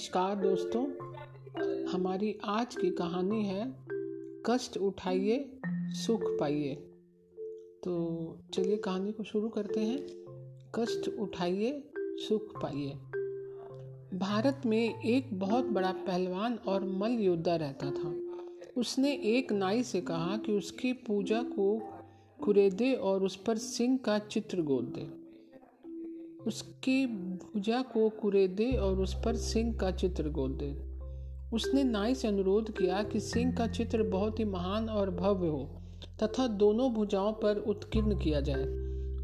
नमस्कार दोस्तों, हमारी आज की कहानी है, कष्ट उठाइए, सुख पाइए। तो चलिए कहानी को शुरू करते हैं। कष्ट उठाइए, सुख पाइए। भारत में एक बहुत बड़ा पहलवान और मल योद्धा रहता था। उसने एक नाई से कहा कि उसकी पूजा को कुरेदे और उस पर सिंह का चित्र गोद दे। उसकी भुजा को कुरेदे और उस पर सिंह का चित्र गोद दे। उसने नाई से अनुरोध किया कि सिंह का चित्र बहुत ही महान और भव्य हो, तथा दोनों भुजाओं पर उत्कीर्ण किया जाए।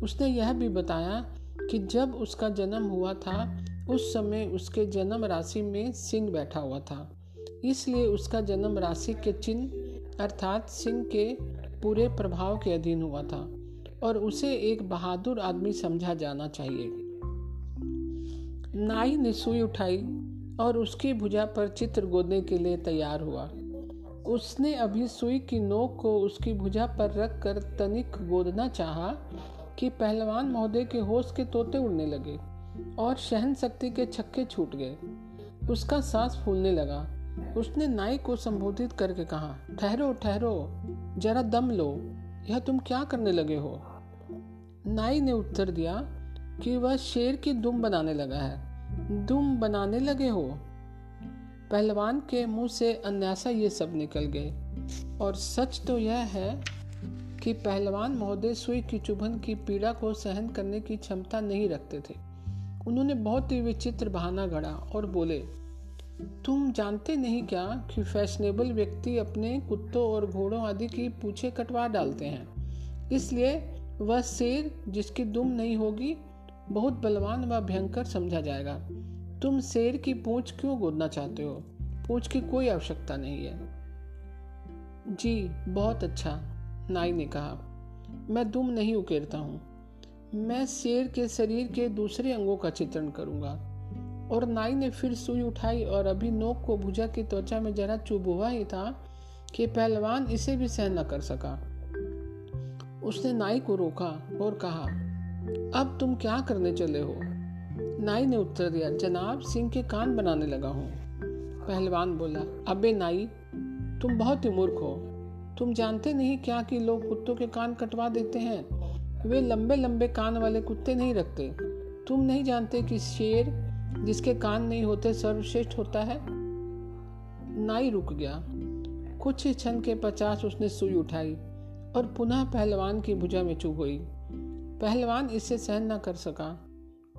उसने यह भी बताया कि जब उसका जन्म हुआ था, उस समय उसके जन्म राशि में सिंह बैठा हुआ था। इसलिए उसका जन्म राशि के चिन्ह, अर्थात सिंह के पूरे प्रभाव के अधीन हुआ था, और उसे एक बहादुर आदमी समझा जाना चाहिए। नाई ने सुई उठाई और उसकी भुजा पर चित्र गोदने के लिए तैयार हुआ। उसने अभी सुई की नोक को उसकी भुजा पर रख कर तनिक गोदना चाहा कि पहलवान महोदय के होश के तोते उड़ने लगे और सहन शक्ति के छक्के छूट गए। उसका सांस फूलने लगा। उसने नाई को संबोधित करके कहा, ठहरो ठहरो, जरा दम लो। यह तुम क्या करने लगे हो? नाई ने उत्तर दिया कि वह शेर की दुम बनाने लगा है। दुम बनाने लगे हो? पहलवान के मुँह से अन्यासा ये सब निकल गए। और सच तो यह है कि पहलवान महोदय सुई की चुभन की पीड़ा को सहन करने की क्षमता नहीं रखते थे। उन्होंने बहुत ही विचित्र बहाना गढ़ा और बोले, तुम जानते नहीं क्या कि फैशनेबल व्यक्ति अपने कुत्तों और घोड़ों आदि की पूछे कटवा डालते हैं? इसलिए वह शेर जिसकी दुम नहीं होगी बहुत बलवान व भयंकर समझा जाएगा। तुम शेर की पूंछ क्यों गोदना चाहते हो? पूंछ की कोई आवश्यकता नहीं है। जी, बहुत अच्छा नाई ने कहा। मैं दुम नहीं उकेरता हूँ। मैं शेर के शरीर के दूसरे अंगों का चित्रण करूँगा। और नाई ने फिर सुई उठाई और अभी नोक को भुजा की त्वचा में जरा चुभ हुआ ही था कि पहलवान इसे भी सहन न कर सका। उसने नाई को रोका और कहा अब तुम क्या करने चले हो? नाई ने उत्तर दिया, जनाब, सिंह के कान बनाने लगा हूँ। पहलवान बोला, अबे नाई, तुम बहुत ही मूर्ख हो। तुम जानते नहीं क्या कि लोग कुत्तों के कान कटवा देते हैं? वे लंबे लंबे कान वाले कुत्ते नहीं रखते। तुम नहीं जानते कि शेर जिसके कान नहीं होते सर्वश्रेष्ठ होता है? नाई रुक गया। कुछ ही क्षण के पचास उसने सुई उठाई और पुनः पहलवान की भुजा में चुभ हुई पहलवान इसे सहन न कर सका।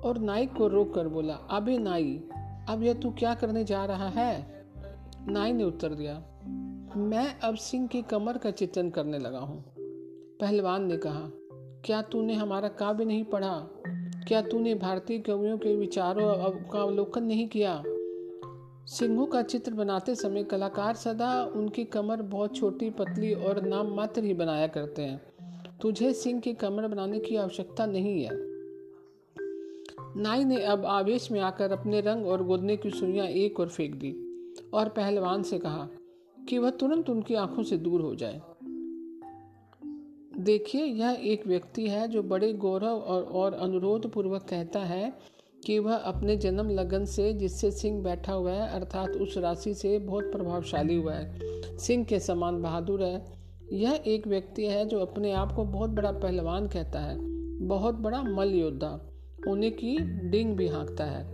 और नाई को रोक कर बोला, अबे नाई, अब यह तू क्या करने जा रहा है? नाई ने उत्तर दिया, मैं अब सिंह की कमर का चित्रण करने लगा हूँ। पहलवान ने कहा, क्या तूने हमारा काव्य नहीं पढ़ा? क्या तूने भारतीय कवियों के विचारों का अवलोकन नहीं किया? सिंहों का चित्र बनाते समय कलाकार सदा उनकी कमर बहुत छोटी, पतली और नाम मात्र ही बनाया करते हैं। तुझे सिंह की कमर बनाने की आवश्यकता नहीं है। नाई ने अब आवेश में आकर अपने रंग और गोदने की सुइयाँ एक और फेंक दी और पहलवान से कहा कि वह तुरंत उनकी आँखों से दूर हो जाए। देखिए यह एक व्यक्ति है जो बड़े गौरव और, और अनुरोध पूर्वक कहता है कि वह अपने जन्म लगन से जिससे सिंह बैठा हुआ है अर्थात उस राशि से बहुत प्रभावशाली हुआ है। सिंह के समान बहादुर है यह एक व्यक्ति है जो अपने आप को बहुत बड़ा पहलवान कहता है, बहुत बड़ा मल योद्धा होने की डिंग भी हाँकता है।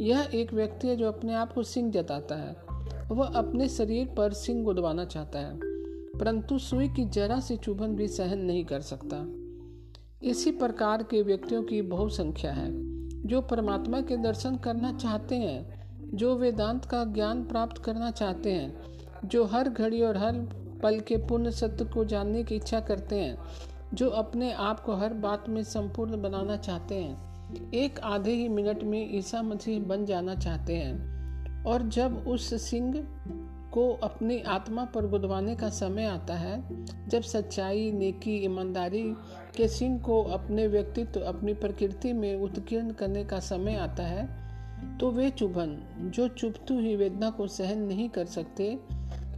यह एक व्यक्ति है जो अपने आप को सिंह जताता है। वह अपने शरीर पर सिंह गुदवाना चाहता है, परंतु सुई की जरा सी चुभन भी सहन नहीं कर सकता। इसी प्रकार के व्यक्तियों की बहुत संख्या है, जो परमात्मा के दर्शन करना चाहते हैं, जो वेदांत का ज्ञान प्राप्त करना चाहते हैं, जो हर घड़ी और हर पल के पूर्ण सत्य को जानने की इच्छा करते हैं, जो अपने आप को हर बात में संपूर्ण बनाना चाहते हैं। एक आधे ही मिनट में ईसा मसीह बन जाना चाहते हैं। और जब उस सिंह को अपनी आत्मा पर गुदवाने का समय आता है, जब सच्चाई, नेकी, ईमानदारी के सिंह को अपने व्यक्तित्व, अपनी प्रकृति में उत्कीर्ण करने का समय आता है तो वे चुभन, जो चुभतु ही वेदना को सहन नहीं कर सकते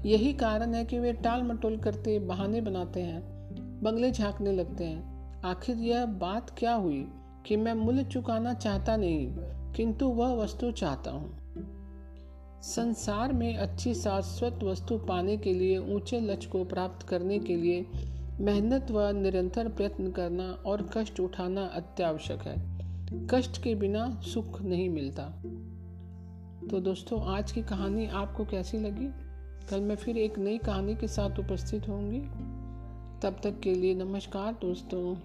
यही कारण है कि वे टाल मटोल करते, बहाने बनाते हैं, बंगले झांकने लगते हैं। आखिर यह बात क्या हुई कि मैं मूल्य चुकाना चाहता नहीं, किंतु वह वस्तु चाहता हूँ। संसार में अच्छी शाश्वत वस्तु पाने के लिए, ऊँचे लक्ष्य को प्राप्त करने के लिए मेहनत व निरंतर प्रयत्न करना और कष्ट उठाना अत्यावश्यक है। कष्ट के बिना सुख नहीं मिलता। तो दोस्तों, आज की कहानी आपको कैसी लगी? कल मैं फिर एक नई कहानी के साथ उपस्थित होंगी। तब तक के लिए नमस्कार दोस्तों।